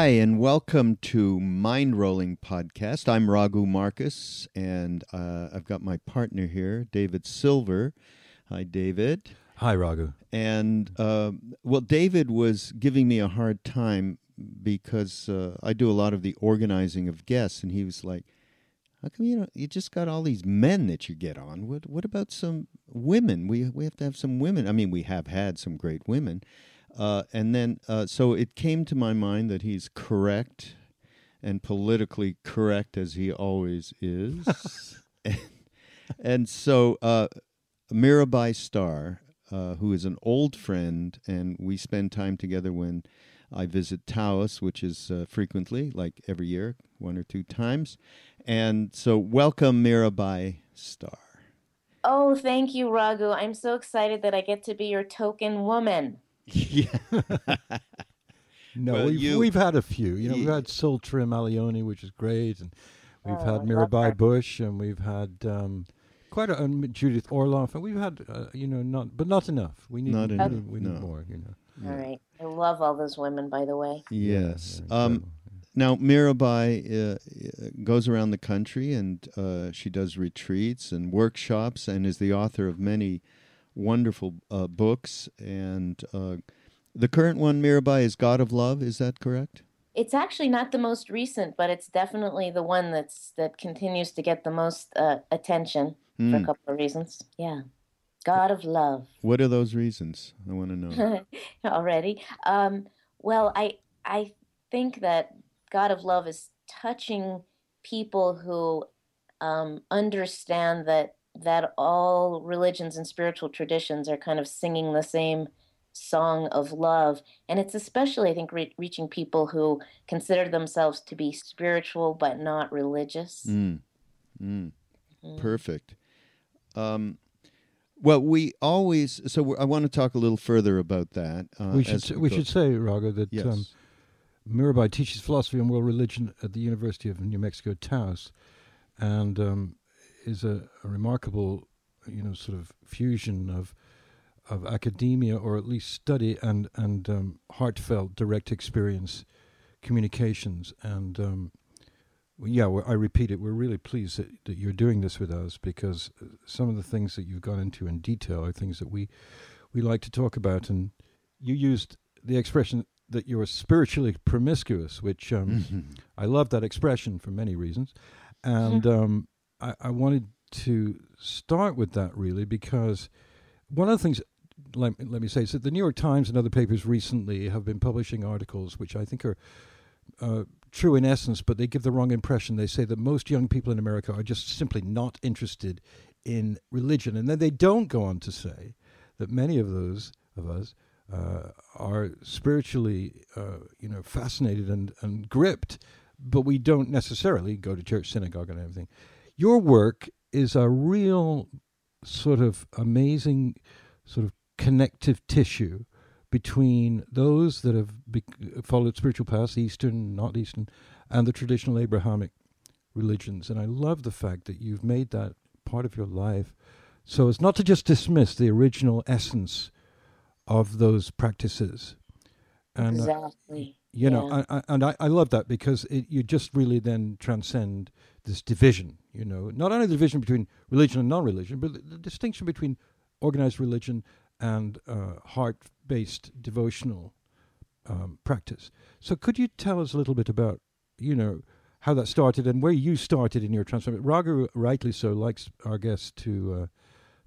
Hi, and welcome to Mind Rolling Podcast. I'm Raghu Markus, and uh, I've got my partner here, David Silver. Hi, David. Hi, Raghu. And, uh, well, David was giving me a hard time because uh, I do a lot of the organizing of guests, and he was like, how come you know you just got all these men that you get on? What what about some women? We we have to have some women. I mean, we have had some great women, uh, and then, uh, so it came to my mind that he's correct and politically correct as he always is. and, and, so, uh, Mirabai Starr, uh, who is an old friend, and we spend time together when I visit Taos, which is uh, frequently, like every year, one or two times. And so, welcome, Mirabai Starr. Oh, thank you, Raghu. I'm so excited that I get to be your token woman. Yeah. no, well, we've, you, we've had a few. You know, we've had Tsultrim Allione, which is great, and we've oh, had Mirabai Bush, and we've had um, quite a um, Judith Orloff, and we've had uh, you know not, but not enough. We need, not we, enough. we need no. more. You know. All yeah. right, I love all those women, by the way. Yes. Yeah, um, now Mirabai uh, uh, goes around the country and uh, she does retreats and workshops and is the author of many wonderful uh, books. And uh, the current one, Mirabai, is God of Love. Is that correct? It's actually not the most recent, but it's definitely the one that's that continues to get the most uh, attention mm. for a hmm. couple of reasons. Yeah. God of love. What are those reasons? I want to know. Already. Um, well, I I think that God of love is touching people who um, understand that that all religions and spiritual traditions are kind of singing the same song of love. And it's especially, I think, re- reaching people who consider themselves to be spiritual but not religious. Mm. Mm. Mm. Perfect. Um, well, we always so I want to talk a little further about that. Uh, we should we, we should say, Raghu, that yes. um, Mirabai teaches philosophy and world religion at the University of New Mexico Taos, and um, is a, a, remarkable, you know, sort of fusion of of academia, or at least study and and um, heartfelt, direct experience, communications, and um, yeah, I repeat it. We're really pleased that, that you're doing this with us because uh, some of the things that you've gone into in detail are things that we we like to talk about, and you used the expression that you're spiritually promiscuous, which um, mm-hmm. I love that expression for many reasons, and um, I, I wanted to start with that really because one of the things let, let me say is that the New York Times and other papers recently have been publishing articles which I think are uh, true in essence, but they give the wrong impression. They say that most young people in America are just simply not interested in religion, and then they don't go on to say that many of those of us uh, are spiritually, uh, you know, fascinated and, and gripped, but we don't necessarily go to church, synagogue, and everything your work is a real sort of amazing sort of connective tissue between those that have be- followed spiritual paths, Eastern, not Eastern, and the traditional Abrahamic religions. And I love the fact that you've made that part of your life so as not to just dismiss the original essence of those practices. And, exactly. Uh, you yeah. know, I, I, and I, I love that because it, you just really then transcend this division, you know, not only the division between religion and non religion, but the, the distinction between organized religion and uh, heart-based devotional um, practice. So, could you tell us a little bit about, you know, how that started and where you started in your transformation? Raghu, rightly so, likes our guests to uh,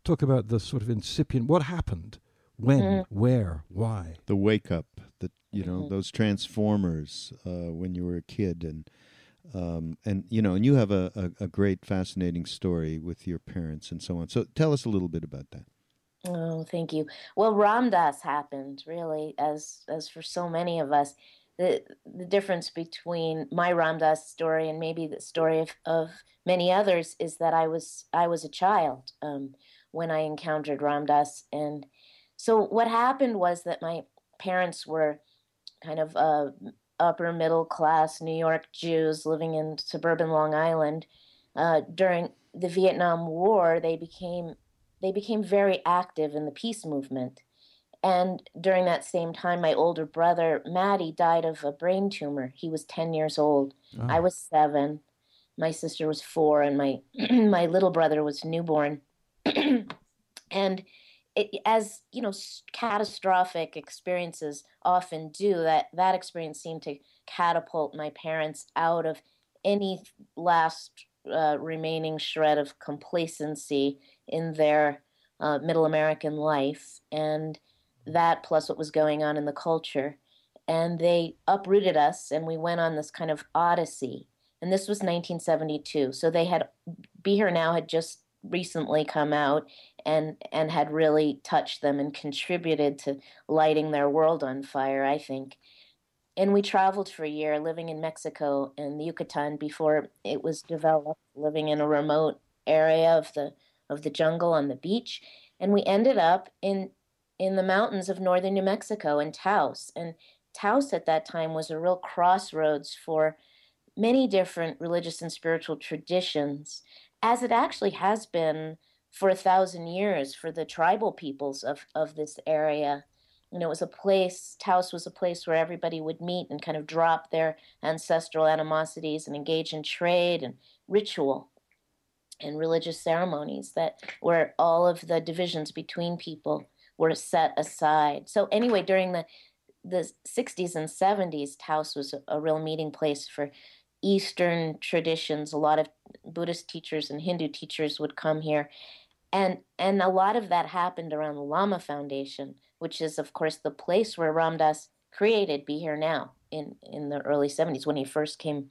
talk about the sort of incipient what happened, when, mm-hmm. where, why. The wake up, the you know mm-hmm. those transformers uh, when you were a kid, and um, and you know, and you have a, a, a great, fascinating story with your parents and so on. So, tell us a little bit about that. Oh, thank you. Well, Ram Dass happened really, as as for so many of us. The the difference between my Ram Dass story and maybe the story of, of many others is that I was I was a child um, when I encountered Ram Dass, and so what happened was that my parents were kind of uh, upper middle class New York Jews living in suburban Long Island. Uh, during the Vietnam War, they became they became very active in the peace movement. And during that same time, my older brother, Matty, died of a brain tumor. He was 10 years old. Oh. I was seven. My sister was four, and my, my little brother was newborn. and it, as you know, catastrophic experiences often do, that, that experience seemed to catapult my parents out of any last uh, remaining shred of complacency in their uh, middle American life, and that plus what was going on in the culture. And they uprooted us, and we went on this kind of odyssey. And this was 1972. So they had Be Here Now had just recently come out and and had really touched them and contributed to lighting their world on fire, I think. And we traveled for a year living in Mexico and the Yucatan before it was developed, living in a remote area of the of the jungle on the beach, and we ended up in in the mountains of northern New Mexico in Taos. And Taos at that time was a real crossroads for many different religious and spiritual traditions, as it actually has been for a thousand years for the tribal peoples of, of this area. You know, it was a place, Taos was a place where everybody would meet and kind of drop their ancestral animosities and engage in trade and ritual and religious ceremonies that where all of the divisions between people were set aside. So anyway, during the the 60s and 70s, Taos was a, a real meeting place for Eastern traditions. A lot of Buddhist teachers and Hindu teachers would come here. And, and a lot of that happened around the Lama Foundation, which is, of course, the place where Ram Dass created Be Here Now in, in the early 70s when he first came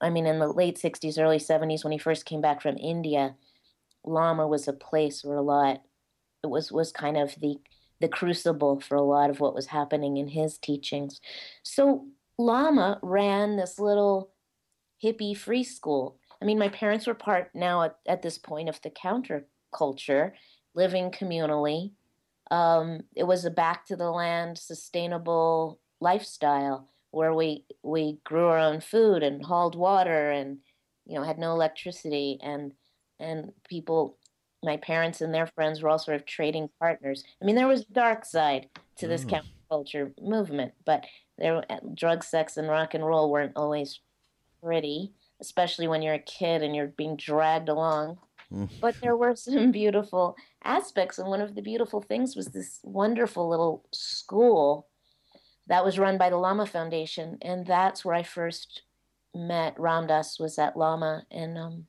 I mean, in the late 60s, early 70s, when he first came back from India, Lama was a place where a lot, it was, was kind of the, the crucible for a lot of what was happening in his teachings. So Lama ran this little hippie free school. I mean, my parents were part now at, at this point of the counterculture, living communally. Um, it was a back to the land, sustainable lifestyle where we we grew our own food and hauled water and you know had no electricity and and people my parents and their friends were all sort of trading partners i mean there was a dark side to this oh. counterculture movement but there drug sex and rock and roll weren't always pretty especially when you're a kid and you're being dragged along mm. but there were some beautiful aspects and one of the beautiful things was this wonderful little school that was run by the Lama Foundation, and that's where I first met Ram Dass was at Lama, and um,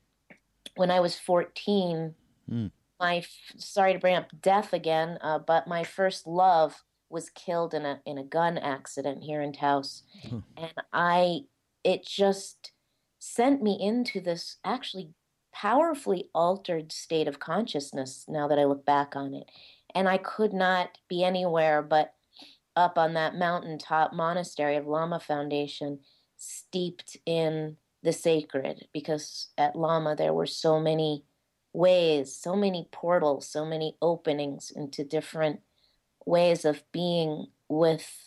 when I was 14, mm. my sorry to bring up death again, uh, but my first love was killed in a in a gun accident here in Taos, and I it just sent me into this actually powerfully altered state of consciousness now that I look back on it, and I could not be anywhere but up on that mountaintop monastery of Lama Foundation, steeped in the sacred, because at Lama there were so many ways, so many portals, so many openings into different ways of being with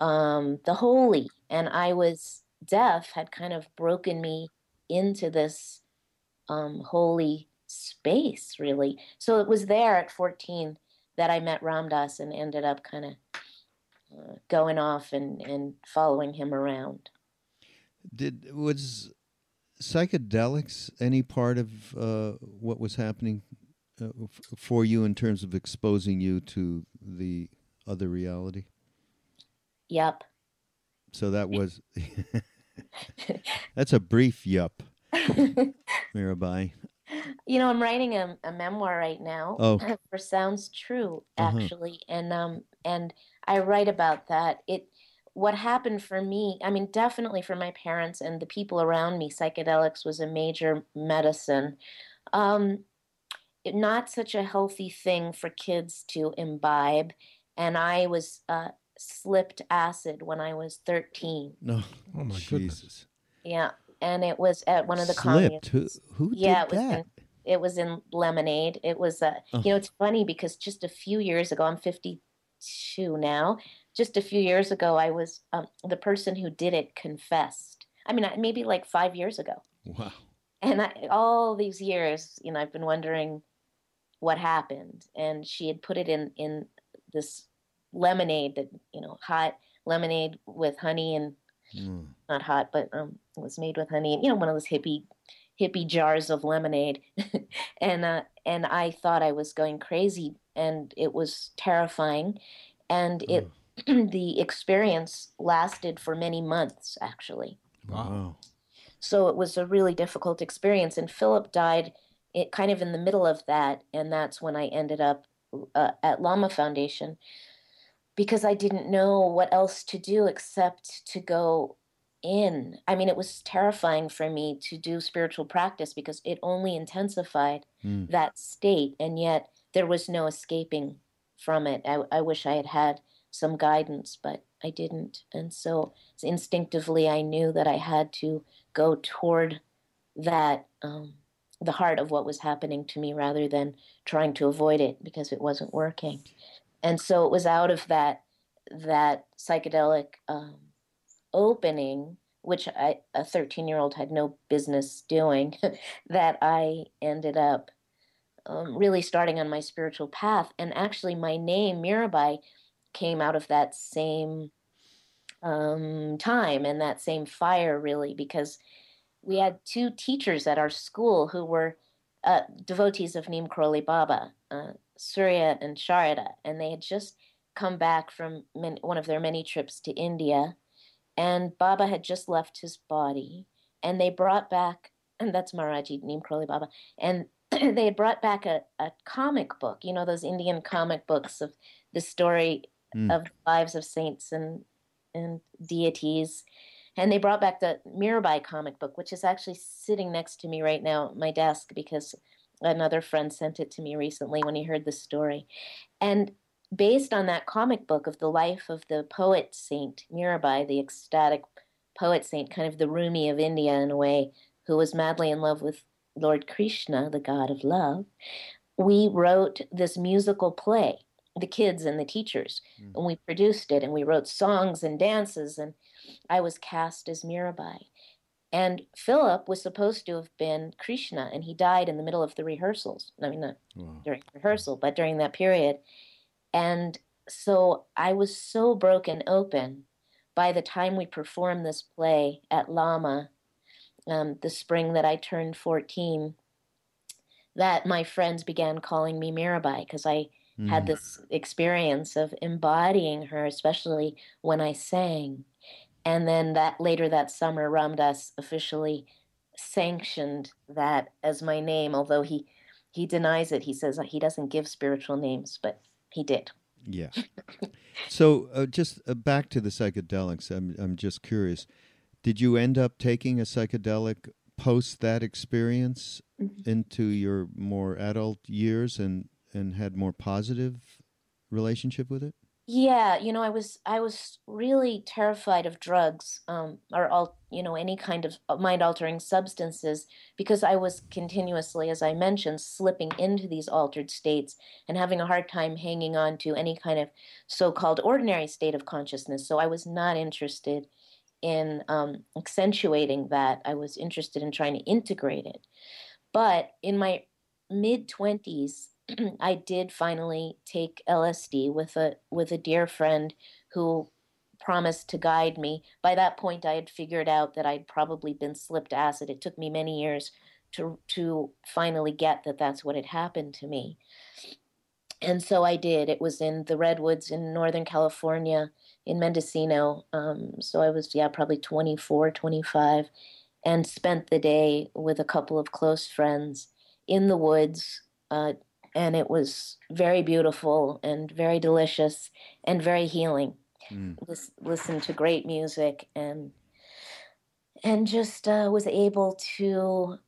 um, the holy. And I was deaf, had kind of broken me into this um, holy space, really. So it was there at 14 that I met Ram Dass and ended up kind of uh, going off and, and following him around. Did was psychedelics any part of uh, what was happening uh, for you in terms of exposing you to the other reality? Yep. So that was that's a brief yup, Mirabai. You know, I'm writing a, a memoir right now Oh. for Sounds True, Uh-huh. actually, and um, and I write about that. It what happened for me. I mean, definitely for my parents and the people around me, psychedelics was a major medicine. Um, it- not such a healthy thing for kids to imbibe, and I was uh, slipped acid when I was 13. No. Oh my goodness. Yeah, and it was at one of the Slipped. Who, communes. who Yeah, did it was that? in it was in Lemonade. It was uh, Oh. you know, it's funny because just a few years ago, I'm 52 now. Just a few years ago, I was um, the person who did it confessed. I mean, maybe like five years ago. Wow. And I, all these years, you know, I've been wondering what happened. And she had put it in in this lemonade that you know, hot lemonade with honey and Mm. not hot, but um, it was made with honey. and You know, one of those hippie hippie jars of lemonade, and uh, and I thought I was going crazy, and it was terrifying, and it the experience lasted for many months actually. Wow. So it was a really difficult experience, and Philip died it kind of in the middle of that, and that's when I ended up uh, at Lama Foundation because I didn't know what else to do except to go in. I mean, it was terrifying for me to do spiritual practice because it only intensified Mm. that state, and yet there was no escaping from it. I, I wish I had had some guidance, but I didn't. And so instinctively, I knew that I had to go toward that, um, the heart of what was happening to me rather than trying to avoid it because it wasn't working. And so it was out of that that psychedelic um, opening, which I, a 13 year old had no business doing, that I ended up um, really starting on my spiritual path. And actually, my name, Mirabai, came out of that same um, time and that same fire, really, because we had two teachers at our school who were uh, devotees of Neem Karoli Baba, uh, Surya and Sharada, and they had just come back from many, one of their many trips to India, and Baba had just left his body, and they brought back, and that's Maharaji Neem Karoli Baba, and they had brought back a, a comic book, you know, those Indian comic books of the story Mm. of the lives of saints and and deities. And they brought back the Mirabai comic book, which is actually sitting next to me right now at my desk because another friend sent it to me recently when he heard the story. And based on that comic book of the life of the poet saint Mirabai, the ecstatic poet saint, kind of the Rumi of India in a way, who was madly in love with Lord Krishna, the god of love, we wrote this musical play, the kids and the teachers, Mm. and we produced it and we wrote songs and dances, and I was cast as Mirabai. And Philip was supposed to have been Krishna, and he died in the middle of the rehearsals. I mean, not Wow. during rehearsal, but during that period. And so I was so broken open by the time we performed this play at Lama, um, the spring that I turned 14, that my friends began calling me Mirabai because I had Mm. this experience of embodying her, especially when I sang. And then that later that summer, Ram Dass officially sanctioned that as my name, although he he denies it. He says he doesn't give spiritual names, but he did. Yeah. so uh, just uh, back to the psychedelics. I'm I'm just curious. Did you end up taking a psychedelic post that experience into your more adult years and and had more positive relationship with it? Yeah, you know, I was I was really terrified of drugs, um, or all you know any kind of mind altering substances because I was continuously, as I mentioned, slipping into these altered states and having a hard time hanging on to any kind of so called ordinary state of consciousness. So I was not interested in um, accentuating that. I was interested in trying to integrate it. But in my mid twenties, I did finally take LSD with a with a dear friend who promised to guide me. By that point, I had figured out that I'd probably been slipped acid. It took me many years to to finally get that that's what had happened to me. And so I did. It was in the redwoods in Northern California, in Mendocino. Um, so I was yeah probably 24, 25, and spent the day with a couple of close friends in the woods. Uh, and it was very beautiful and very delicious and very healing. Mm. listened to great music and and just uh, was able to,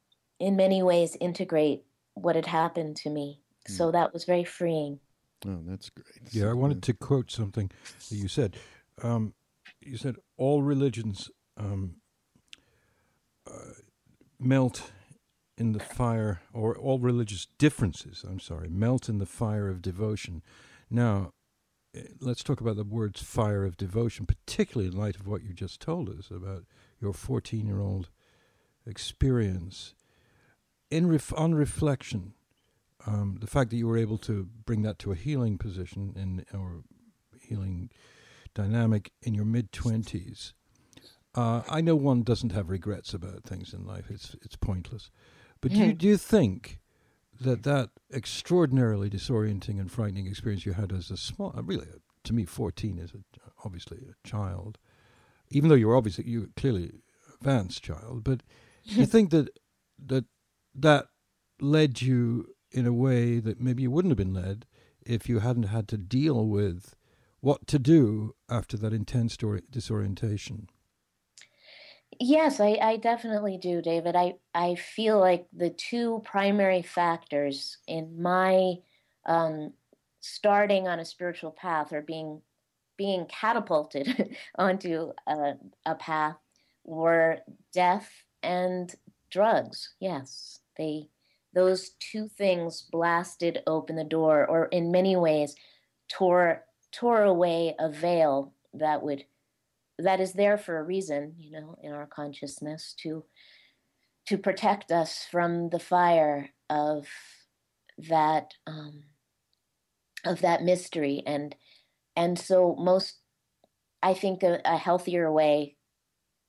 in many ways, integrate what had happened to me. Mm. So that was very freeing. Oh, that's great. Yeah, I wanted to quote something that you said. Um, you said all religions um, uh, melt in the fire, or all religious differences, I'm sorry, melt in the fire of devotion. Now, eh, let's talk about the words fire of devotion, particularly in light of what you just told us about your 14 year old experience. In ref- on reflection, um, the fact that you were able to bring that to a healing position in, or healing dynamic in your mid 20s, uh, I know one doesn't have regrets about things in life. It's it's pointless. But do you, do you think that that extraordinarily disorienting and frightening experience you had as a small, uh, really, to me, 14 is a, obviously a child, even though you're obviously you clearly advanced child, but you think that that that led you in a way that maybe you wouldn't have been led if you hadn't had to deal with what to do after that intense disorientation. Yes, I, I definitely do, David. I, I feel like the two primary factors in my um, starting on a spiritual path or being being catapulted onto a, a path were death and drugs. Yes, they those two things blasted open the door, or in many ways tore tore away a veil that would that is there for a reason, you know, in our consciousness to to protect us from the fire of that um, of that mystery. And and so most i think a, a healthier way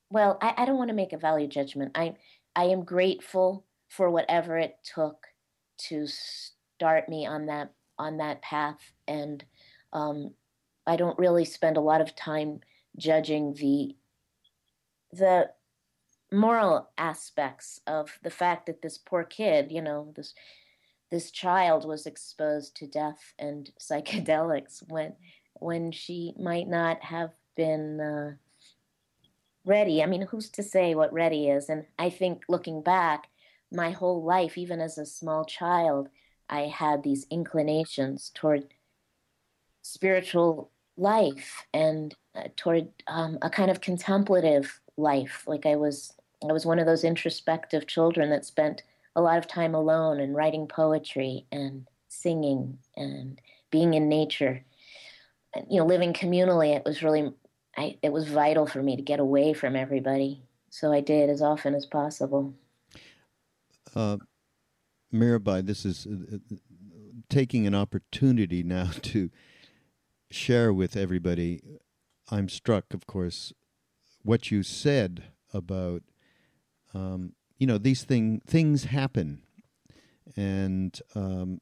well I, I don't want to make a value judgment. I i am grateful for whatever it took to start me on that on that path. And um, i don't really spend a lot of time judging the the moral aspects of the fact that this poor kid you know this this child was exposed to death and psychedelics when when she might not have been uh, ready. I mean, who's to say what ready is? And I think looking back, my whole life, even as a small child, I had these inclinations toward spiritual life and uh, toward um, a kind of contemplative life. Like I was, I was one of those introspective children that spent a lot of time alone and writing poetry and singing and being in nature you know, living communally, it was really, I, it was vital for me to get away from everybody. So I did as often as possible. Uh, Mirabai, this is uh, uh, taking an opportunity now to share with everybody. I'm struck, of course, what you said about, um, you know, these thing things happen, and um,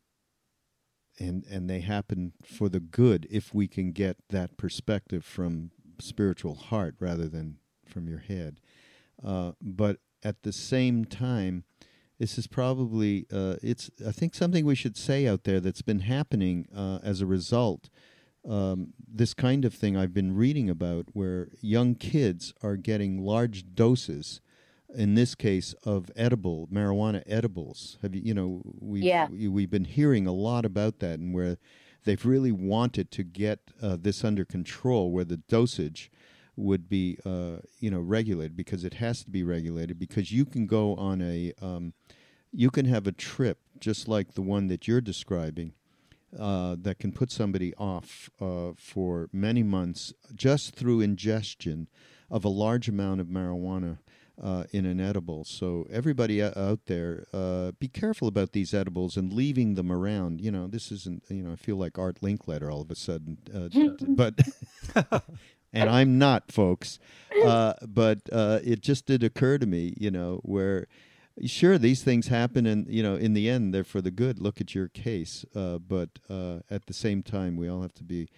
and and they happen for the good if we can get that perspective from spiritual heart rather than from your head. Uh, but at the same time, this is probably uh, it's I think something we should say out there that's been happening uh, as a result. Um, this kind of thing I've been reading about, where young kids are getting large doses in this case of edible marijuana edibles have you you know we yeah. we, have been hearing a lot about that and where they've really wanted to get uh, this under control where the dosage would be uh, you know regulated because it has to be regulated because you can go on a um, you can have a trip just like the one that you're describing uh, that can put somebody off uh, for many months just through ingestion of a large amount of marijuana uh, in an edible. So everybody out there, uh, be careful about these edibles and leaving them around. You know, this isn't. You know, I feel like Art Linkletter all of a sudden, uh, but. and I'm not, folks. Uh, but uh, it just did occur to me, you know, where sure these things happen and you know in the end they're for the good. Look at your case uh, but uh, at the same time we all have to be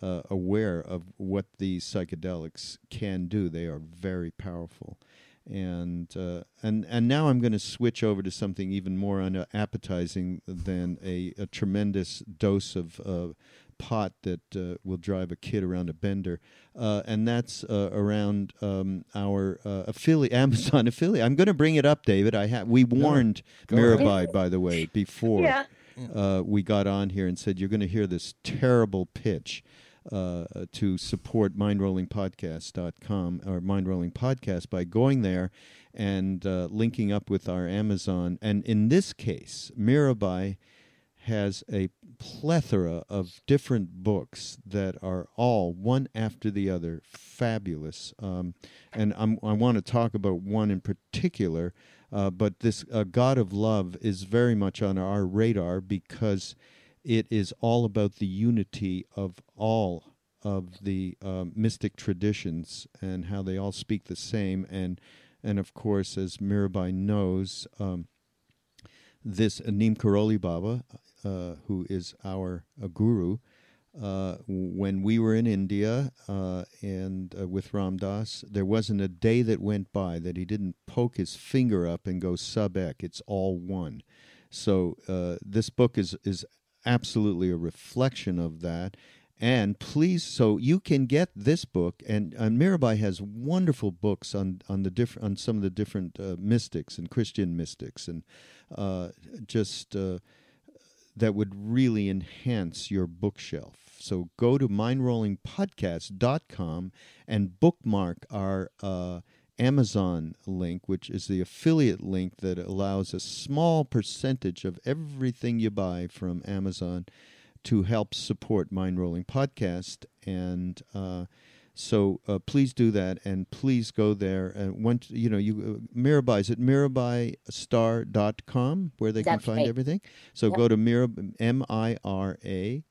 uh, aware of what these psychedelics can do. They are very powerful. And uh, and and now I'm going to switch over to something even more unappetizing than a, a tremendous dose of pot that uh, will drive a kid around a bender, uh, and that's uh, around um, our uh, affiliate, Amazon affiliate. I'm going to bring it up, David. I have we warned no, Mirabai, by the way, before yeah. Uh, we got on here and said you're going to hear this terrible pitch. Uh, to support mindrollingpodcast.com or mindrolling podcast by going there and linking up with our Amazon. And in this case, Mirabai has a plethora of different books that are all one after the other fabulous. Um, and I'm, i want to talk about one in particular, uh, but this uh, God of Love is very much on our radar because it is all about the unity of all of the uh, mystic traditions and how they all speak the same. And, and of course, as Mirabai knows, um, this Neem Karoli Baba who is our uh, guru, uh, when we were in India uh, and uh, with Ram Dass, there wasn't a day that went by that he didn't poke his finger up and go sub ek. It's all one. So uh, this book is is absolutely a reflection of that. And please, so you can get this book, and, and Mirabai has wonderful books on on the different on some of the different mystics and Christian mystics, and just that would really enhance your bookshelf. So go to mindrollingpodcast.com and bookmark our uh, Amazon link, which is the affiliate link that allows a small percentage of everything you buy from Amazon to help support Mind Rolling Podcast. And uh, so uh, please do that, and please go there. And once you know, you uh, Mirabai is at mirabaistarr.com where they That's can find right. everything. So yep. go to Mirab M I R A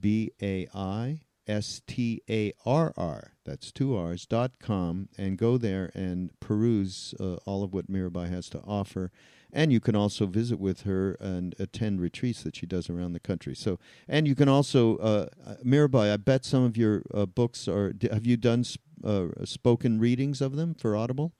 B A I S T A R R. That's two R's dot com, and go there and peruse uh, all of what Mirabai has to offer and you can also visit with her and attend retreats that she does around the country. So, and you can also, uh, uh Mirabai, I bet some of your uh, books are. Have you done uh, spoken readings of them for Audible?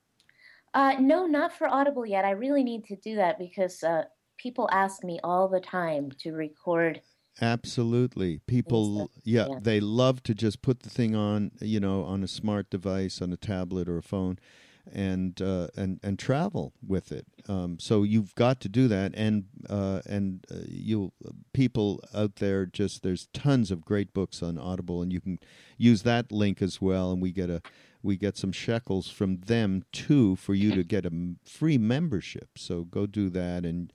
Uh, no, not for Audible yet. I really need to do that because uh, people ask me all the time to record. Absolutely. People, yeah, yeah, they love to just put the thing on, you know, on a smart device, on a tablet or a phone and uh, and and travel with it. Um, so you've got to do that, and uh, and uh, you people out there just there's tons of great books on Audible, and you can use that link as well, and we get a we get some shekels from them too for you to get a free membership. So go do that and.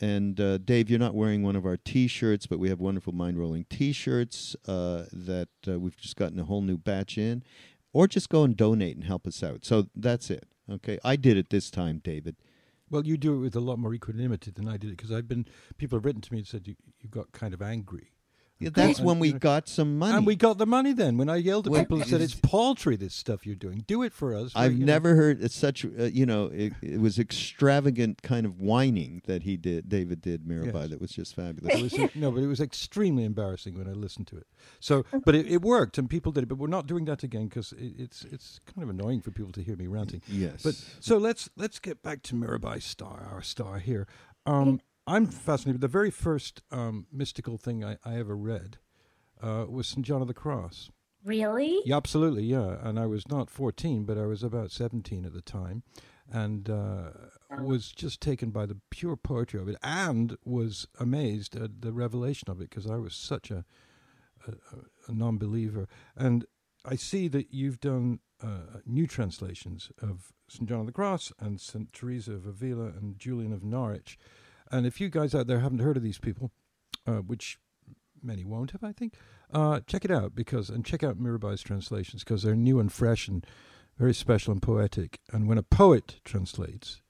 And uh, Dave, you're not wearing one of our T-shirts, but we have wonderful mind rolling T-shirts uh, that uh, we've just gotten a whole new batch in, or just go and donate and help us out. So that's it. Okay, I did it this time, David. Well, you do it with a lot more equanimity than I did it because I've been people have written to me and said you, you got kind of angry yeah, that's when we got some money. And we got the money then. When I yelled at people and said, it's paltry, this stuff you're doing. Do it for us. I've never know. heard such, uh, you know, it, it, was extravagant kind of whining that he did, David did, Mirabai, yes. that was just fabulous. Was, no, but it was extremely embarrassing when I listened to it. So, but it, it worked and people did it. But we're not doing that again because it, it's it's kind of annoying for people to hear me ranting. Yes. But so let's let's get back to Mirabai Starr, our star here. Um, I'm fascinated. The very first um, mystical thing I, I ever read uh, was St. John of the Cross. Really? Yeah, absolutely, yeah. And I was not 14, but I was about 17 at the time. And uh, was just taken by the pure poetry of it and was amazed at the revelation of it because I was such a, a, a non believer. And I see that you've done uh, new translations of St. John of the Cross and St. Teresa of Avila and Julian of Norwich. And if you guys out there haven't heard of these people, uh, which many won't have, I think. Uh, check it out because and check out Mirabai's translations because they're new and fresh and very special and poetic. And when a poet translates,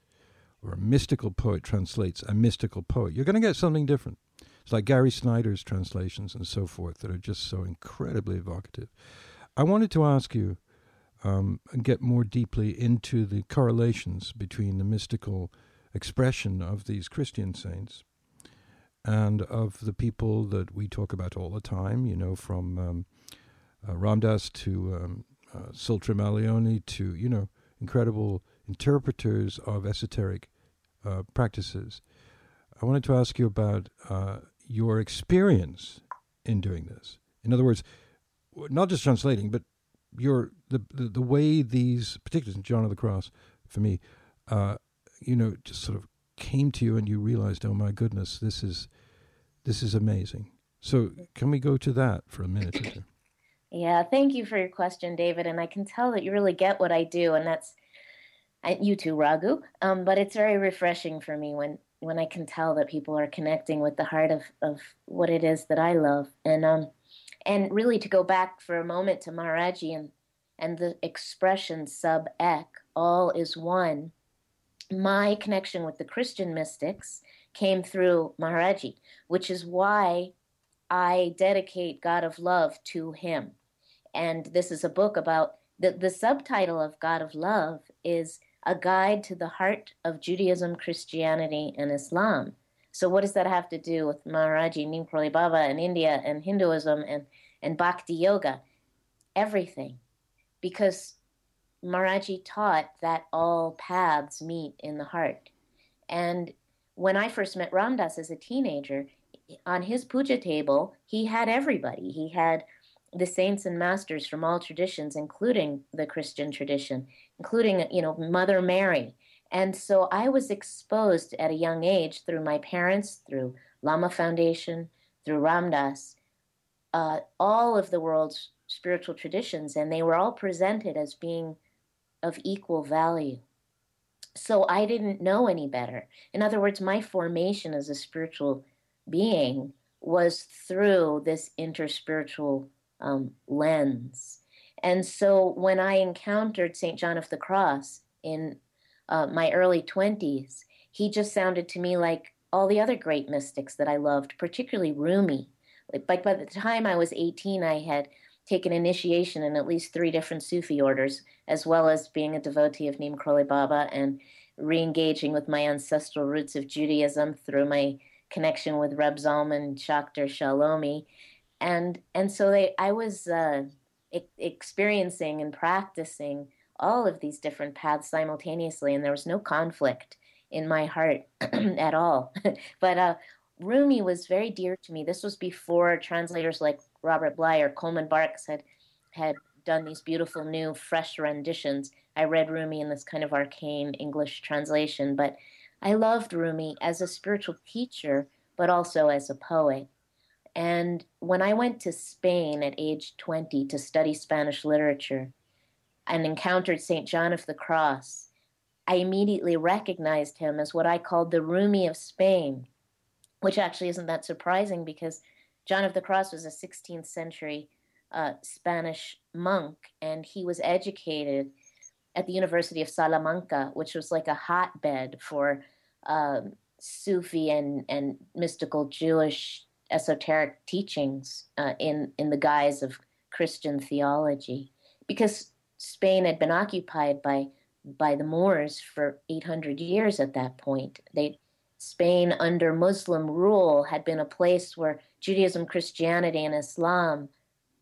or a mystical poet translates a mystical poet, you're going to get something different. It's like Gary Snyder's translations and so forth that are just so incredibly evocative. I wanted to ask you um, and get more deeply into the correlations between the mystical expression of these Christian saints and of the people that we talk about all the time, you know, from um, uh, Ram Dass to um, uh, to, you know, incredible interpreters of esoteric uh, practices. I wanted to ask you about uh, your experience in doing this. In other words, not just translating, but your the the, the way these, particularly John of the Cross, for me, uh, you know, just sort of came to you and you realized, oh my goodness, this is this is amazing. So can we go to that for a minute or two? Yeah, thank you for your question, David. And I can tell that you really get what I do, and that's you too, Raghu. Um, but it's very refreshing for me when when I can tell that people are connecting with the heart of, of what it is that I love. And um, and really to go back for a moment to Maharaji and, and the expression sub ek, all is one, my connection with the Christian mystics came through Maharaji, which is why I dedicate God of Love to him. And this is a book about the, the subtitle of God of Love is A Guide to the Heart of Judaism, Christianity, and Islam. So what does that have to do with Maharaji Neem Karoli Baba and India and Hinduism and, and Bhakti Yoga? Everything. Because Maharaji taught that all paths meet in the heart. And when I first met Ram Dass as a teenager, on his puja table, he had everybody. He had the saints and masters from all traditions, including the Christian tradition, including, you know, Mother Mary and so I was exposed at a young age through my parents, through Lama Foundation, through Ram Dass, uh, all of the world's spiritual traditions, and they were all presented as being of equal value. So I didn't know any better. In other words, my formation as a spiritual being was through this interspiritual um, lens. And so when I encountered St. John of the Cross in uh, my early 20s, he just sounded to me like all the other great mystics that I loved, particularly Rumi. Like by the time I was 18, I had taken initiation in at least three different Sufi orders, as well as being a devotee of Neem Karoli Baba and re-engaging with my ancestral roots of Judaism through my connection with Reb Zalman Schachter Shalomi. And, and so they, I was uh, e- experiencing and practicing all of these different paths simultaneously, and there was no conflict in my heart at all. but uh, Rumi was very dear to me. This was before translators like Robert Bly or Coleman Barks had had done these beautiful new fresh renditions. I read Rumi in this kind of arcane English translation, but I loved Rumi as a spiritual teacher, but also as a poet. And when I went to Spain at age 20 to study Spanish literature, and encountered St. John of the Cross, I immediately recognized him as what I called the Rumi of Spain, which actually isn't that surprising because John of the Cross was a 16th century uh, Spanish monk, and he was educated at the University of Salamanca, which was like a hotbed for um, Sufi and, and mystical Jewish esoteric teachings uh, in, in the guise of Christian theology. Because Spain had been occupied by by the Moors for 800 years at that point. They Spain under Muslim rule had been a place where Judaism, Christianity, and Islam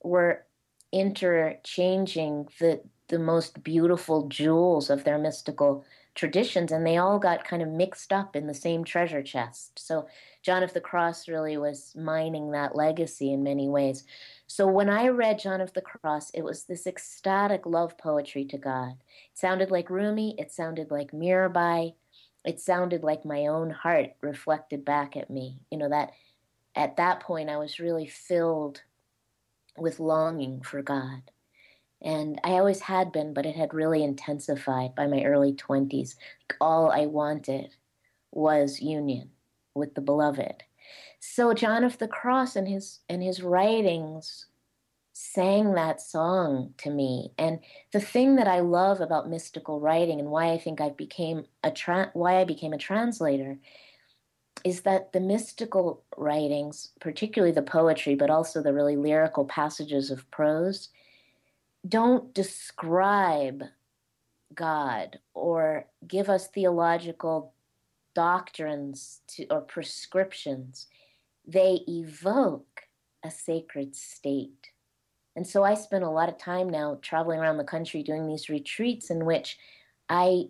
were interchanging the the most beautiful jewels of their mystical traditions, and they all got kind of mixed up in the same treasure chest. So John of the Cross really was mining that legacy in many ways. So when I read John of the Cross, it was this ecstatic love poetry to God. It sounded like Rumi, it sounded like Mirabai, it sounded like my own heart reflected back at me. You know, that at that point I was really filled with longing for God. And I always had been, but it had really intensified by my early 20s. All I wanted was union with the beloved. So John of the Cross and his and his writings sang that song to me. And the thing that I love about mystical writing and why I think I became a tra- why I became a translator is that the mystical writings, particularly the poetry, but also the really lyrical passages of prose, don't describe God or give us theological doctrines to, or prescriptions, they evoke a sacred state. And so I spend a lot of time now traveling around the country doing these retreats in which I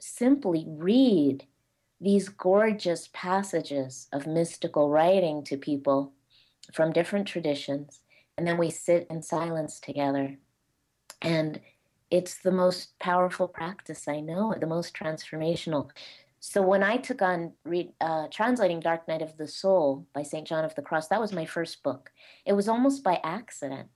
simply read these gorgeous passages of mystical writing to people from different traditions. And then we sit in silence together. And it's the most powerful practice I know, the most transformational. So when I took on uh, translating Dark Night of the Soul by St. John of the Cross, that was my first book. It was almost by accident.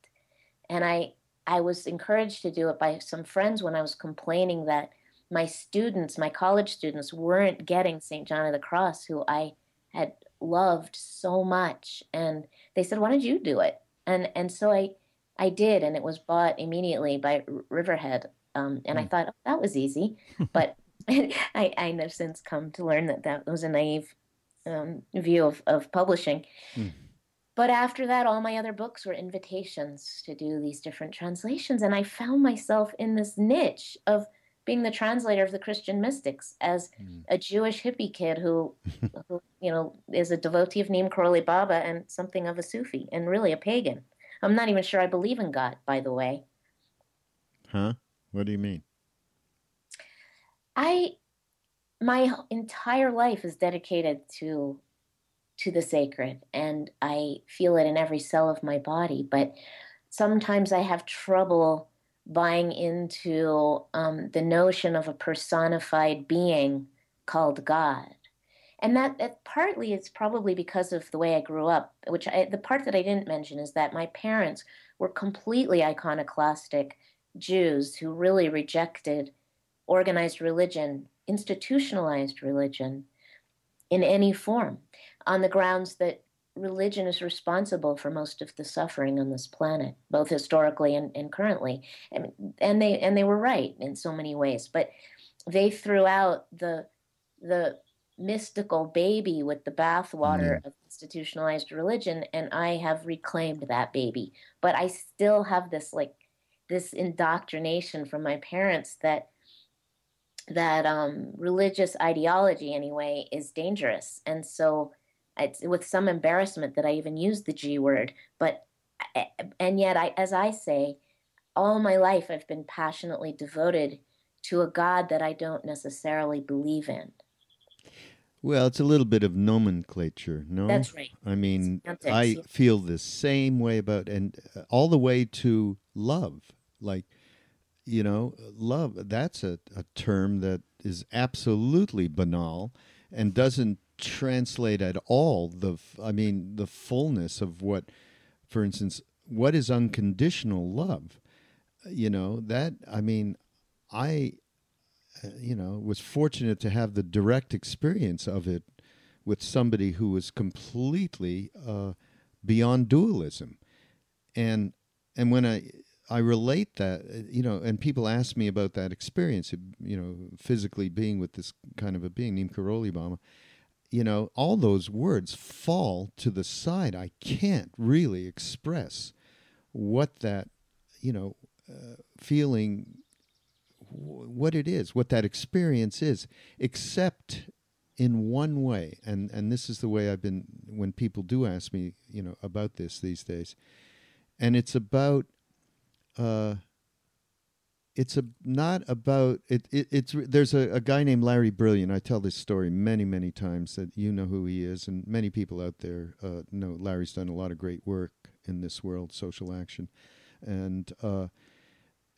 And I, I was encouraged to do it by some friends when I was complaining that my students, my college students, weren't getting St. John of the Cross, who I had loved so much. And they said, Why don't you do it? And, and so I, I did, and it was bought immediately by Riverhead. Um, and mm. I hmm. thought oh, that was easy, but I, I have since come to learn that that was a naive um, view of, of publishing. Mm. But after that, all my other books were invitations to do these different translations, and I found myself in this niche of being the translator of the Christian mystics as mm. a Jewish hippie kid who, who, you know, is a devotee of Neem Karoli Baba and something of a Sufi and really a pagan. I'm not even sure I believe in God, by the way. Huh? What do you mean? I my entire life is dedicated to to the sacred and I feel it in every cell of my body, but sometimes I have trouble buying into um, the notion of a personified being called God and that, that partly is probably because of the way I grew up. Which I, the part that I didn't mention is that my parents were completely iconoclastic Jews who really rejected organized religion, institutionalized religion, in any form, on the grounds that religion is responsible for most of the suffering on this planet, both historically and, and currently. And, and they and they were right in so many ways, but they threw out the the mystical baby with the bathwater mm-hmm. of institutionalized religion, and I have reclaimed that baby. But I still have this like this indoctrination from my parents that that um, religious ideology anyway is dangerous, and so it's with some embarrassment that I even use the G word. But and yet, I as I say, all my life I've been passionately devoted to a God that I don't necessarily believe in. Well, it's a little bit of nomenclature, no? That's right. I mean, I feel the same way about, and uh, all the way to love. Like, you know, love, that's a, a term that is absolutely banal and doesn't translate at all the, I mean, the fullness of what, for instance, what is unconditional love? You know, that, I mean, I uh, you know, was fortunate to have the direct experience of it with somebody who was completely uh, beyond dualism, and and when I I relate that, uh, you know, and people ask me about that experience, you know, physically being with this kind of a being, named Karoli Baba, you know, all those words fall to the side. I can't really express what that, you know, uh, feeling what it is, what that experience is, except in one way. And and this is the way I've been when people do ask me, you know, about this these days, and it's about. Uh, it's a not about it, it it's there's a, a guy named Larry Brilliant. I tell this story many many times that you know who he is, and many people out there uh, know Larry's done a lot of great work in this world, social action, and uh,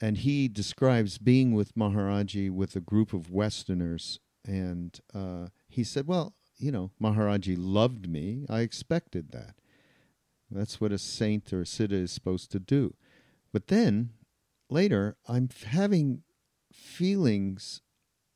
and he describes being with Maharaji with a group of Westerners, and uh, he said, "Well, you know, Maharaji loved me. I expected that. That's what a saint or a siddha is supposed to do." But then later, I'm having feelings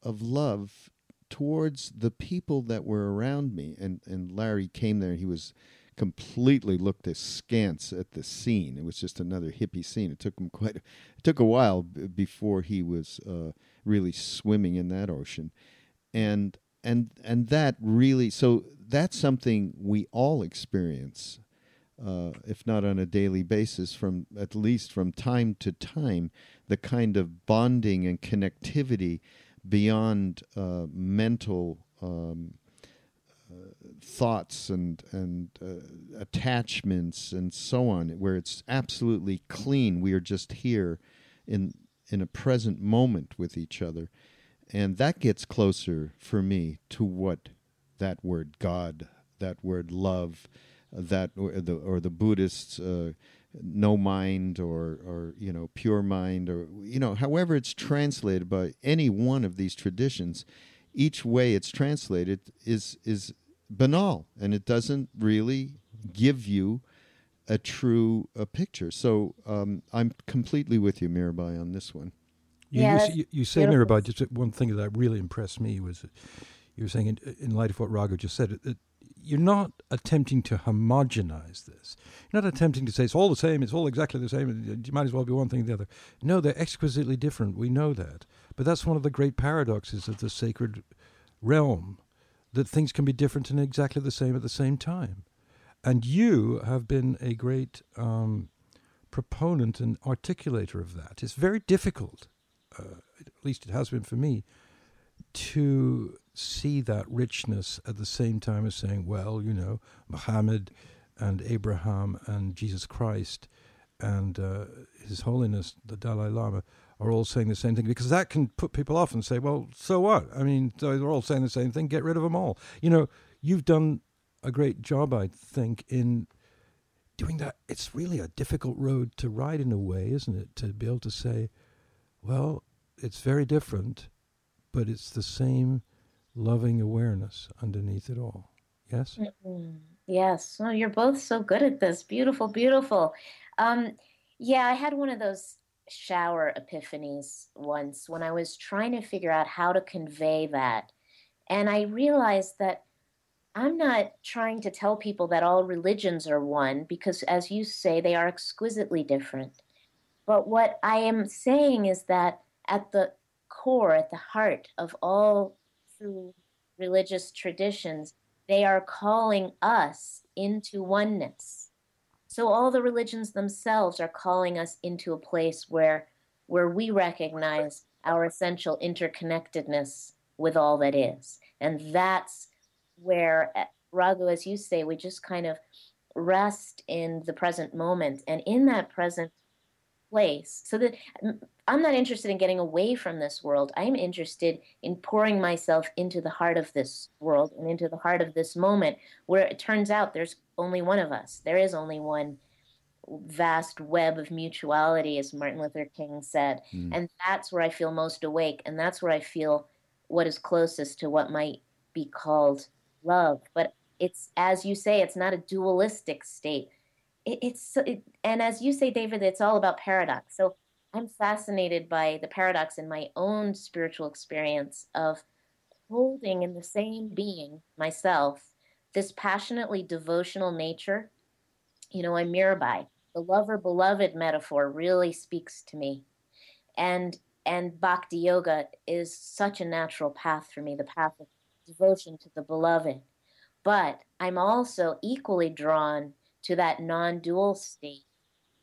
of love towards the people that were around me, and and Larry came there. and He was completely looked askance at the scene. It was just another hippie scene. It took him quite. A, it took a while b- before he was uh, really swimming in that ocean, and and and that really. So that's something we all experience, uh, if not on a daily basis, from at least from time to time, the kind of bonding and connectivity beyond uh, mental um, uh, thoughts and and uh, attachments and so on, where it's absolutely clean. We are just here in in a present moment with each other, and that gets closer for me to what that word God, that word love, that or the or the Buddhists. Uh, no mind or or you know pure mind or you know however it's translated by any one of these traditions each way it's translated is is banal and it doesn't really give you a true a picture so um, i'm completely with you mirabai on this one you, yeah, you, you say mirabai just one thing that really impressed me was you were saying in, in light of what Raghu just said that you're not attempting to homogenize this. You're not attempting to say it's all the same, it's all exactly the same, you might as well be one thing or the other. No, they're exquisitely different. We know that. But that's one of the great paradoxes of the sacred realm that things can be different and exactly the same at the same time. And you have been a great um, proponent and articulator of that. It's very difficult, uh, at least it has been for me, to see that richness at the same time as saying, well, you know, Muhammad and Abraham and Jesus Christ and uh, His Holiness the Dalai Lama are all saying the same thing because that can put people off and say, well, so what? I mean, they're all saying the same thing. Get rid of them all. You know, you've done a great job, I think, in doing that. It's really a difficult road to ride in a way, isn't it? To be able to say, well, it's very different, but it's the same loving awareness underneath it all. Yes? Mm-hmm. Yes. Oh, you're both so good at this. Beautiful, beautiful. Um, yeah, I had one of those shower epiphanies once when I was trying to figure out how to convey that. And I realized that I'm not trying to tell people that all religions are one because, as you say, they are exquisitely different. But what I am saying is that at the core, at the heart of all true religious traditions, they are calling us into oneness. So all the religions themselves are calling us into a place where where we recognize our essential interconnectedness with all that is. And that's where eh, Raghu, as you say, we just kind of rest in the present moment. And in that present place, so that I'm not interested in getting away from this world. I'm interested in pouring myself into the heart of this world and into the heart of this moment where it turns out there's only one of us. There is only one vast web of mutuality, as Martin Luther King said. Mm. And that's where I feel most awake. And that's where I feel what is closest to what might be called love. But it's, as you say, it's not a dualistic state. It, it's, it, and as you say, David, it's all about paradox. So I'm fascinated by the paradox in my own spiritual experience of holding in the same being, myself, this passionately devotional nature. You know, I'm Mirabai. The lover beloved metaphor really speaks to me. And and bhakti yoga is such a natural path for me, the path of devotion to the beloved. But I'm also equally drawn to that non dual state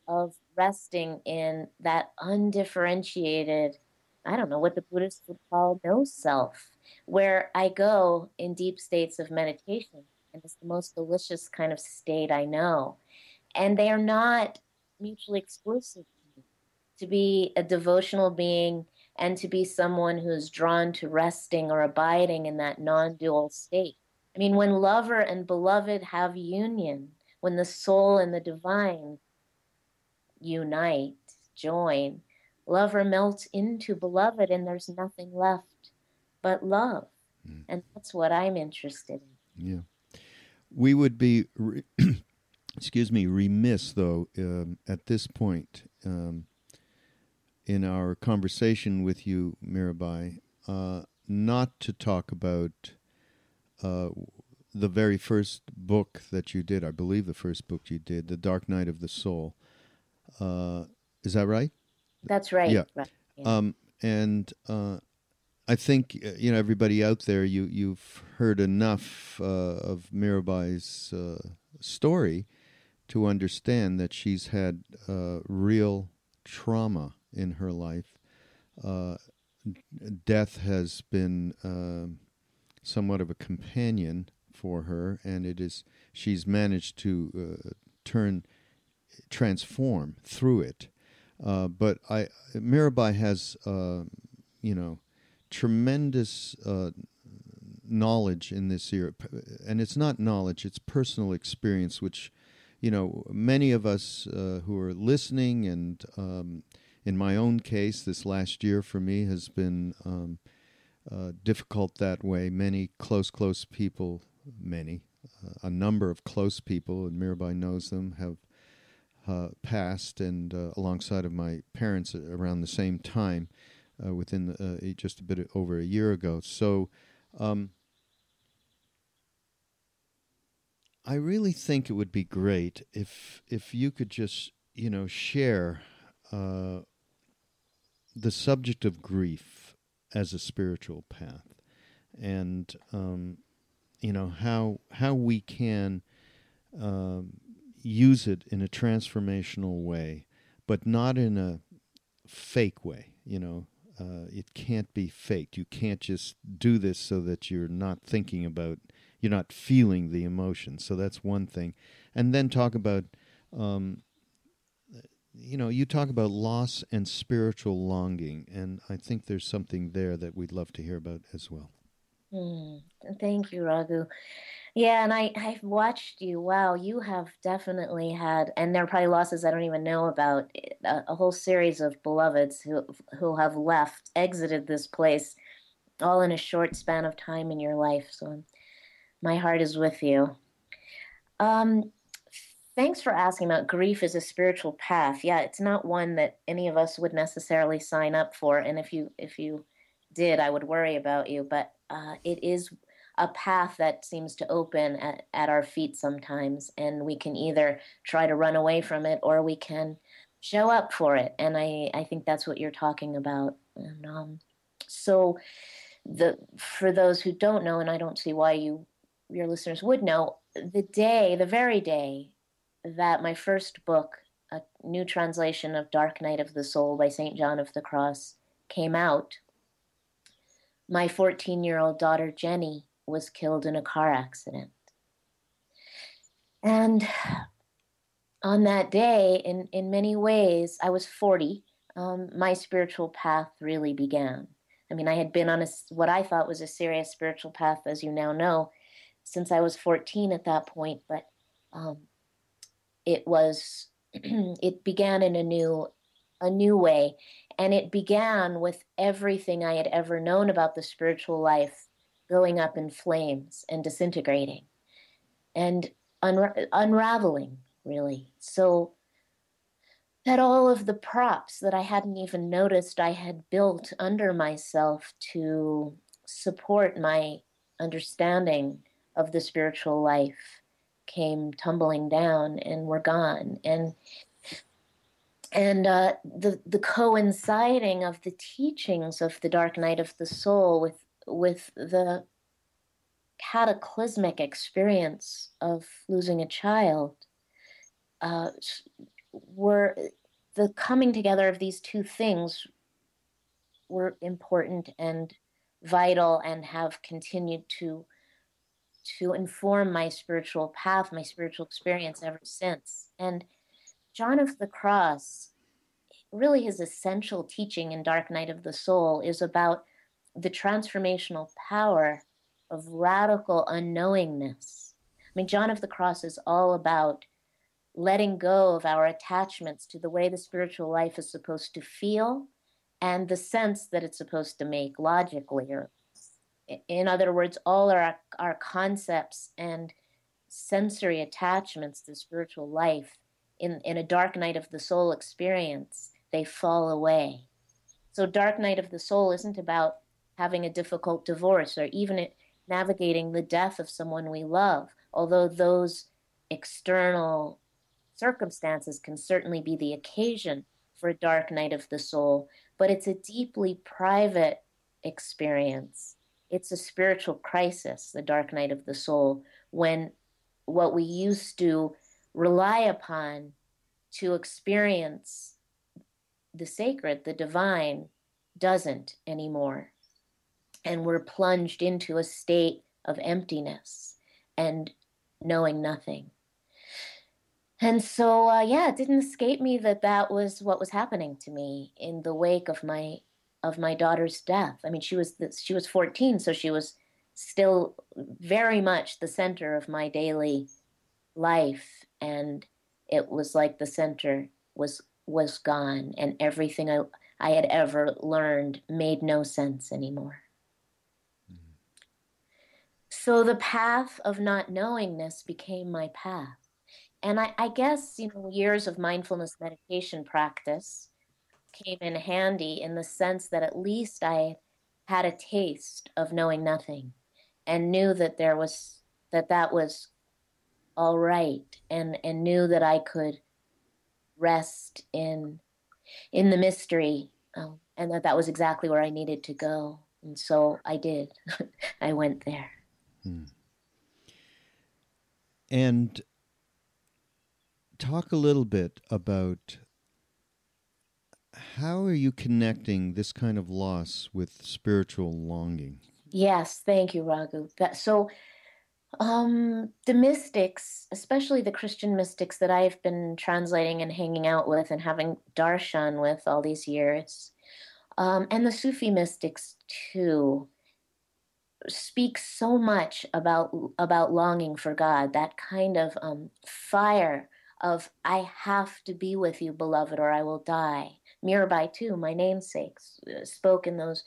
of resting in that undifferentiated, I don't know what the Buddhists would call no self, where I go in deep states of meditation. And it's the most delicious kind of state I know. And they are not mutually exclusive to be a devotional being and to be someone who's drawn to resting or abiding in that non dual state. I mean, when lover and beloved have union, when the soul and the divine unite, join, lover melts into beloved, and there's nothing left but love. Mm. And that's what I'm interested in. Yeah. We would be, re- excuse me, remiss, though, um, at this point um, in our conversation with you, Mirabai, uh, not to talk about uh, the very first book that you did, I believe the first book you did, The Dark Night of the Soul. Uh, is that right? That's right. Yeah. Right. yeah. Um, and uh, I think uh, you know everybody out there. You you've heard enough uh, of Mirabai's uh, story to understand that she's had uh, real trauma in her life. Uh, death has been um, somewhat of a companion for her, and it is she's managed to uh, turn transform through it. Uh, but I Mirabai has uh, you know tremendous uh, knowledge in this area, and it's not knowledge; it's personal experience, which you know many of us uh, who are listening, and um, in my own case, this last year for me has been um, uh, difficult that way. Many close, close people, many, uh, a number of close people, and Mirabai knows them, have uh, passed, and uh, alongside of my parents around the same time uh, within the, uh, just a bit over a year ago. So um, I really think it would be great if if you could just you know share uh, the subject of grief as a spiritual path, and um, you know how how we can um, use it in a transformational way, but not in a fake way. You know, uh, it can't be faked. You can't just do this so that you're not thinking about, you're not feeling the emotion. So that's one thing. And then talk about, um, you know, you talk about loss and spiritual longing. And I think there's something there that we'd love to hear about as well. Mm, thank you, Raghu. Yeah, and I I've watched you. Wow, you have definitely had, and there are probably losses I don't even know about. A, a, whole series of beloveds who who have left, exited this place, all in a short span of time in your life. So, my heart is with you. Um, thanks for asking about grief as a spiritual path. Yeah, it's not one that any of us would necessarily sign up for, and if you if you did, I would worry about you. But uh, it is a path that seems to open at, at our feet sometimes, and we can either try to run away from it or we can show up for it. And I, I think that's what you're talking about. And um, so, the for those who don't know, and I don't see why you your listeners would know, the day, the very day that my first book, a new translation of Dark Night of the Soul by St. John of the Cross, came out, my 14 year old daughter Jenny was killed in a car accident. And on that day, in, in many ways, I was 40. Um, my spiritual path really began. I mean, I had been on a, what I thought was a serious spiritual path, as you now know, since I was 14 at that point, but um, it was, it began in a new, a new way. And it began with everything I had ever known about the spiritual life going up in flames and disintegrating and unra- unraveling, really. So that all of the props that I hadn't even noticed I had built under myself to support my understanding of the spiritual life came tumbling down and were gone. And and uh, the the coinciding of the teachings of the dark night of the soul with with the cataclysmic experience of losing a child uh, were the coming together of these two things were important and vital and have continued to to inform my spiritual path my spiritual experience ever since. And john of the cross really his essential teaching in dark night of the soul is about the transformational power of radical unknowingness. I mean, John of the Cross is all about letting go of our attachments to the way the spiritual life is supposed to feel and the sense that it's supposed to make logically or in other words all our our concepts and sensory attachments to spiritual life in in a dark night of the soul experience they fall away so dark night of the soul isn't about having a difficult divorce or even navigating the death of someone we love, although those external circumstances can certainly be the occasion for a dark night of the soul, but it's a deeply private experience. It's a spiritual crisis, the dark night of the soul, when what we used to rely upon to experience the sacred, the divine, doesn't anymore. and we're plunged into a state of emptiness and knowing nothing. And so, uh, yeah, it didn't escape me that that was what was happening to me in the wake of my of my daughter's death. I mean, she was she was 14, so she was still very much the center of my daily life, and it was like the center was was gone, and everything I I had ever learned made no sense anymore. Mm-hmm. So the path of not knowingness became my path. And I, I, guess, you know, years of mindfulness meditation practice came in handy in the sense that at least I had a taste of knowing nothing and knew that there was that that was all right and and knew that I could rest in in the mystery um, and that that was exactly where I needed to go and so I did I went there hmm. and talk a little bit about how are you connecting this kind of loss with spiritual longing? Yes, thank you, Raghu. That, so, um, the mystics, especially the Christian mystics that I've been translating and hanging out with and having darshan with all these years, um, and the Sufi mystics too, speak so much about about longing for God. That kind of um, fire of I have to be with you, beloved, or I will die. Mirabai too, my namesake, uh, spoke in those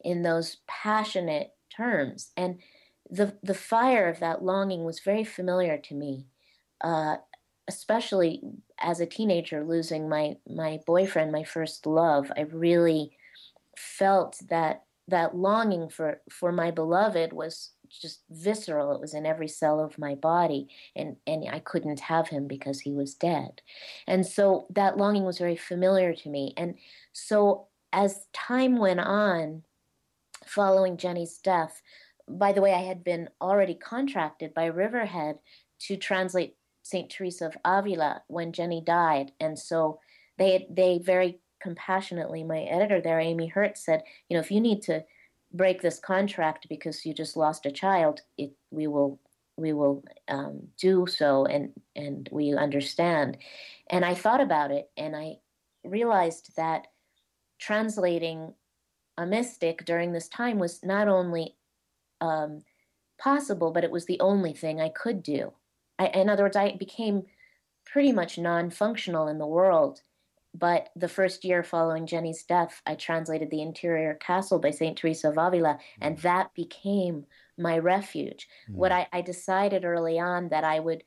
in those passionate terms, and the the fire of that longing was very familiar to me, uh, especially as a teenager losing my my boyfriend, my first love. I really felt that that longing for for my beloved was just visceral. It was in every cell of my body, and and I couldn't have him because he was dead, and so that longing was very familiar to me. And so as time went on, following Jenny's death, by the way, I had been already contracted by Riverhead to translate Saint Teresa of Avila when Jenny died, and so they they very compassionately, my editor there, Amy Hertz, said, you know, if you need to break this contract because you just lost a child, it, we will we will um, do so and and we understand. And I thought about it and I realized that translating a mystic during this time was not only um, possible, but it was the only thing I could do. I, in other words, I became pretty much non functional in the world but the first year following Jenny's death, I translated The Interior Castle by St. Teresa of Avila, and mm. that became my refuge. Mm. What I, I decided early on that I would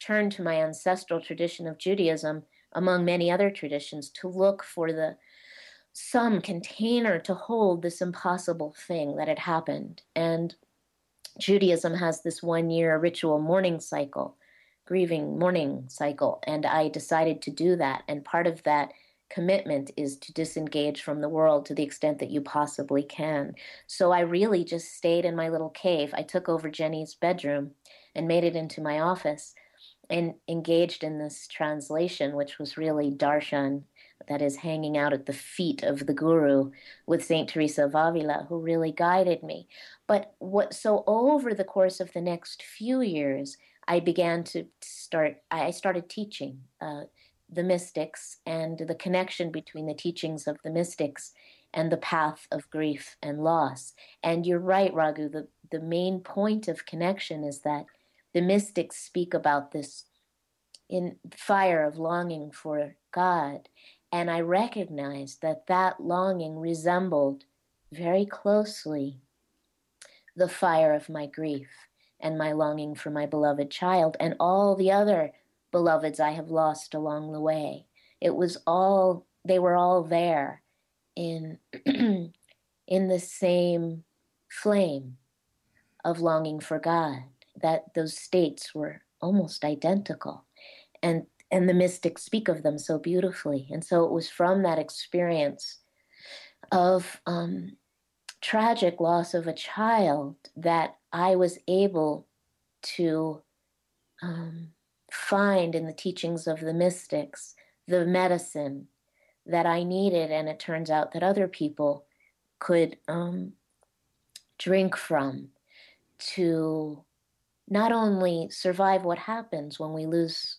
turn to my ancestral tradition of Judaism, among many other traditions, to look for the some container to hold this impossible thing that had happened. And Judaism has this one year ritual mourning cycle grieving mourning cycle. And I decided to do that. And part of that commitment is to disengage from the world to the extent that you possibly can. So I really just stayed in my little cave. I took over Jenny's bedroom and made it into my office and engaged in this translation, which was really darshan, that is hanging out at the feet of the guru with Saint Teresa of Avila, who really guided me. But what so over the course of the next few years, I began to start, I started teaching uh, the mystics and the connection between the teachings of the mystics and the path of grief and loss. And you're right, Raghu, the, the main point of connection is that the mystics speak about this in fire of longing for God. And I recognized that that longing resembled very closely the fire of my grief and my longing for my beloved child and all the other beloveds I have lost along the way. It was all, they were all there in, in the same flame of longing for God, that those states were almost identical. And, and the mystics speak of them so beautifully. And so it was from that experience of um, tragic loss of a child that I was able to um, find in the teachings of the mystics the medicine that I needed, and it turns out that other people could um, drink from to not only survive what happens when we lose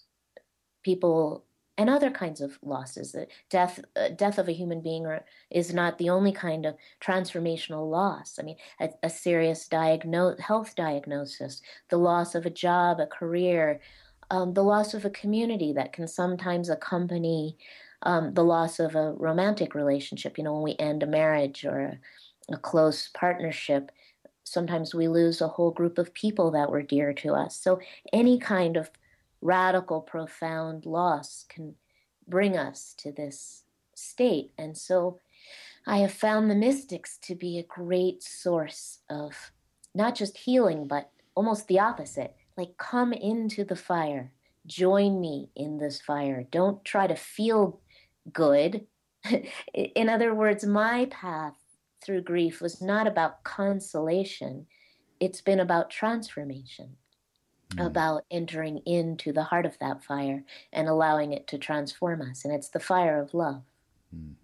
people and other kinds of losses. Death, uh, death of a human being or, is not the only kind of transformational loss. I mean, a, a serious diagnose, health diagnosis, the loss of a job, a career, um, the loss of a community that can sometimes accompany um, the loss of a romantic relationship. You know, when we end a marriage or a, a close partnership, sometimes we lose a whole group of people that were dear to us. So any kind of radical, profound loss can bring us to this state. And so I have found the mystics to be a great source of not just healing, but almost the opposite. Like, come into the fire, join me in this fire. Don't try to feel good. in other words, my path through grief was not about consolation, it's been about transformation mm. about entering into the heart of that fire and allowing it to transform us. And it's the fire of love. Mm.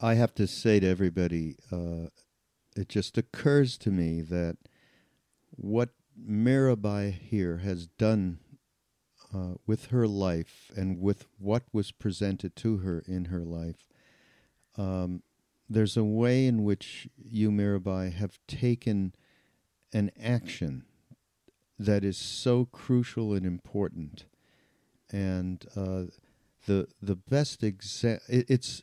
I have to say to everybody, uh, it just occurs to me that what Mirabai here has done uh, with her life and with what was presented to her in her life, um, there's a way in which you, Mirabai, have taken an action that is so crucial and important. And uh, the the best example it, it's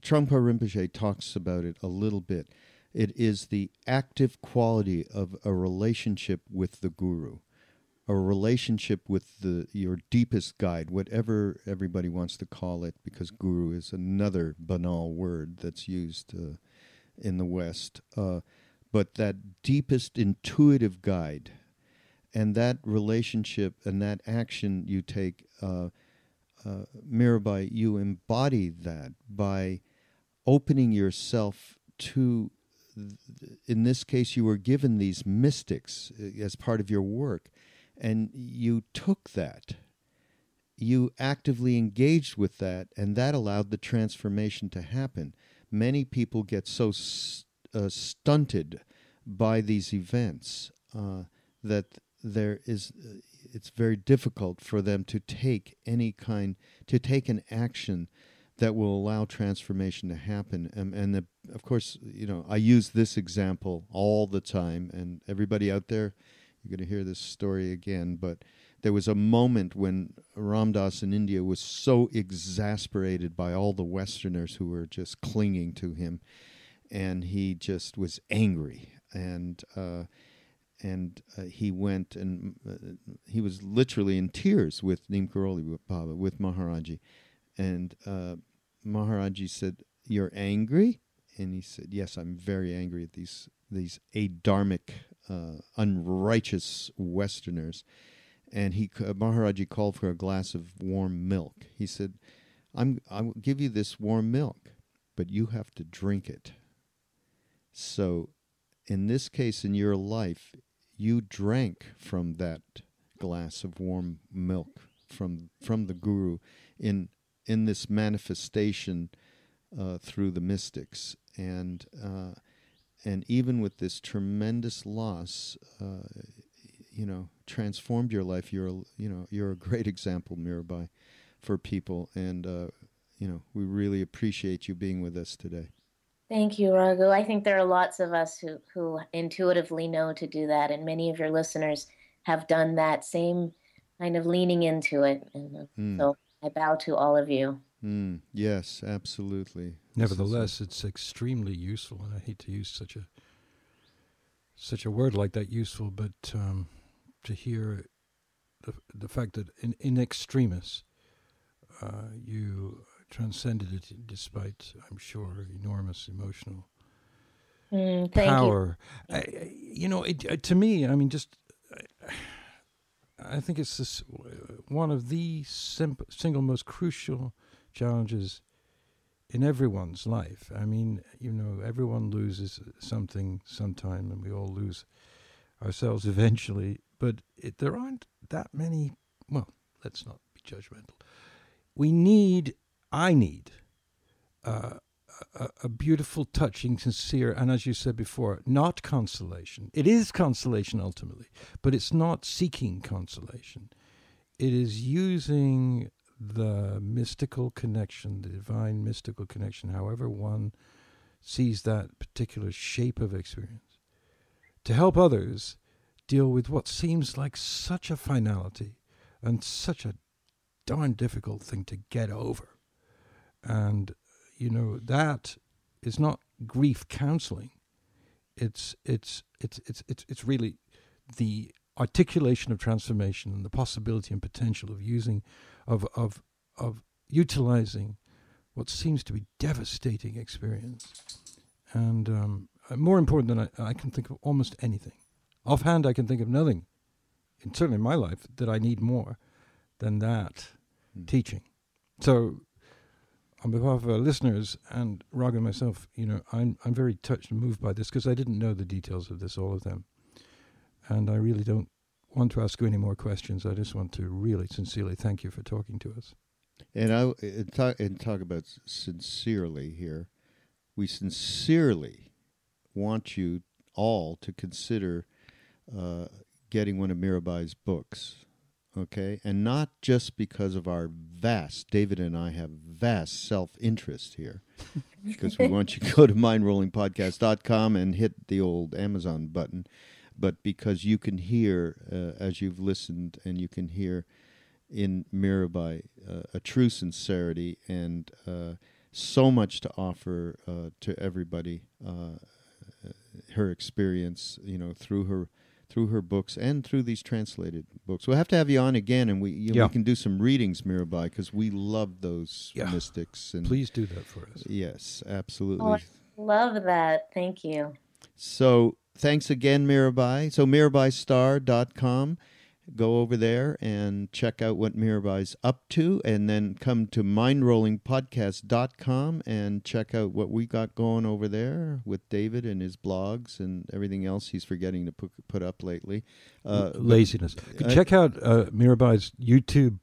Trungpa Rinpoche talks about it a little bit. It is the active quality of a relationship with the guru, a relationship with the your deepest guide, whatever everybody wants to call it, because guru is another banal word that's used uh, in the West. Uh, but that deepest intuitive guide and that relationship and that action you take, uh, uh, Mirabai, you embody that by opening yourself to. In this case, you were given these mystics uh, as part of your work, and you took that. You actively engaged with that, and that allowed the transformation to happen. Many people get so uh, stunted by these events uh, that there is uh, it's very difficult for them to take any kind to take an action that will allow transformation to happen and, and the, of course you know i use this example all the time and everybody out there you're going to hear this story again but there was a moment when Ram Dass in India was so exasperated by all the Westerners who were just clinging to him, and he just was angry. And uh, and uh, he went and uh, he was literally in tears with Neem Karoli Baba, with Maharaji. And uh, Maharaji said, You're angry? And he said, Yes, I'm very angry at these, these adharmic, uh, unrighteous Westerners. And he, Maharaji called for a glass of warm milk. He said, I'm, I will give you this warm milk, but you have to drink it. So in this case in your life, you drank from that glass of warm milk from from the guru in in this manifestation uh, through the mystics. And uh, and even with this tremendous loss uh, you know transformed your life. You're a, you know you're a great example Mirabai for people. And uh, you know we really appreciate you being with us today Thank you, Raghu. I think there are lots of us who, who intuitively know to do that, and many of your listeners have done that same kind of leaning into it. And mm. so I bow to all of you. Mm. Yes, absolutely. Nevertheless, it's extremely useful, and I hate to use such a such a word like that, useful, but um, to hear the the fact that in in extremis, uh, you transcended it despite, I'm sure, enormous emotional mm, power. You. I, you. know, it, uh, to me, I mean, just I think it's this one of the simp- single most crucial challenges in everyone's life. I mean, you know, everyone loses something sometime, and we all lose ourselves eventually. But it, there aren't that many. Well, let's not be judgmental. We need I need uh, a, a, beautiful, touching, sincere, and as you said before, not consolation. It is consolation ultimately, but it's not seeking consolation. It is using the mystical connection, the divine mystical connection, however one sees that particular shape of experience, to help others deal with what seems like such a finality and such a darn difficult thing to get over. And, you know, that is not grief counseling. It's, it's, it's, it's, it's, it's really the articulation of transformation and the possibility and potential of using, of, of, of utilizing what seems to be devastating experience. And um, more important than I, I can think of almost anything. Offhand, I can think of nothing, and certainly in my life, that I need more than that mm. teaching. So, on behalf of our listeners and Raghu and myself, you know, I'm I'm very touched and moved by this because I didn't know the details of this, all of them, and I really don't want to ask you any more questions. I just want to really sincerely thank you for talking to us. And I and talk and talk about sincerely here. We sincerely want you all to consider uh, getting one of Mirabai's books, okay? And not just because of our vast, David and I have vast self interest here, because we want you to go to mindrollingpodcast.com and hit the old Amazon button, but because you can hear, uh, as you've listened, and you can hear in Mirabai uh, a true sincerity and uh, so much to offer uh, to everybody. Uh, her experience, you know, through her through her books and through these translated books. We'll have to have you on again, and we you know, yeah. we can do some readings, Mirabai, because we love those yeah. mystics. And please do that for us. Yes, absolutely. Oh, love that. Thank you. So thanks again, Mirabai. So mirabaistarr.com go over there and check out what Mirabai's up to, and then come to mindrollingpodcast.com and check out what we got going over there with David and his blogs and everything else he's forgetting to put, put up lately. Uh, Laziness. But, check out uh, Mirabai's YouTube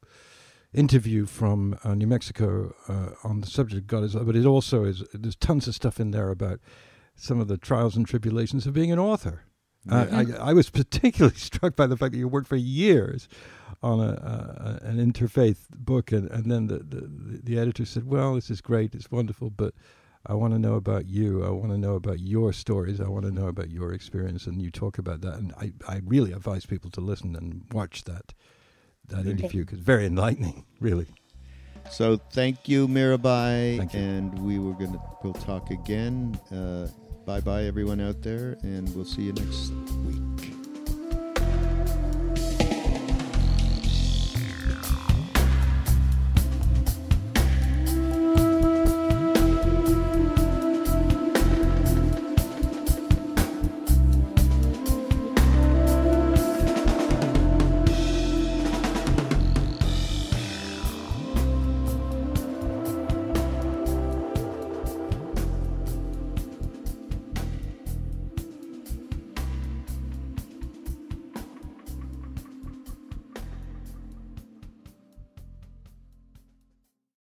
interview from uh, New Mexico uh, on the subject of God is but it also is there's tons of stuff in there about some of the trials and tribulations of being an author uh, I, I, was particularly struck by the fact that you worked for years on a, uh, an interfaith book, and, and then the, the, the editor said, "Well, this is great, it's wonderful, but I want to know about you. I want to know about your stories. I want to know about your experience." And you talk about that, and I, I really advise people to listen and watch that that okay. interview because very enlightening, really. So thank you, Mirabai, thank you. and we were gonna we'll talk again. Uh, Bye bye, everyone out there, and we'll see you next week.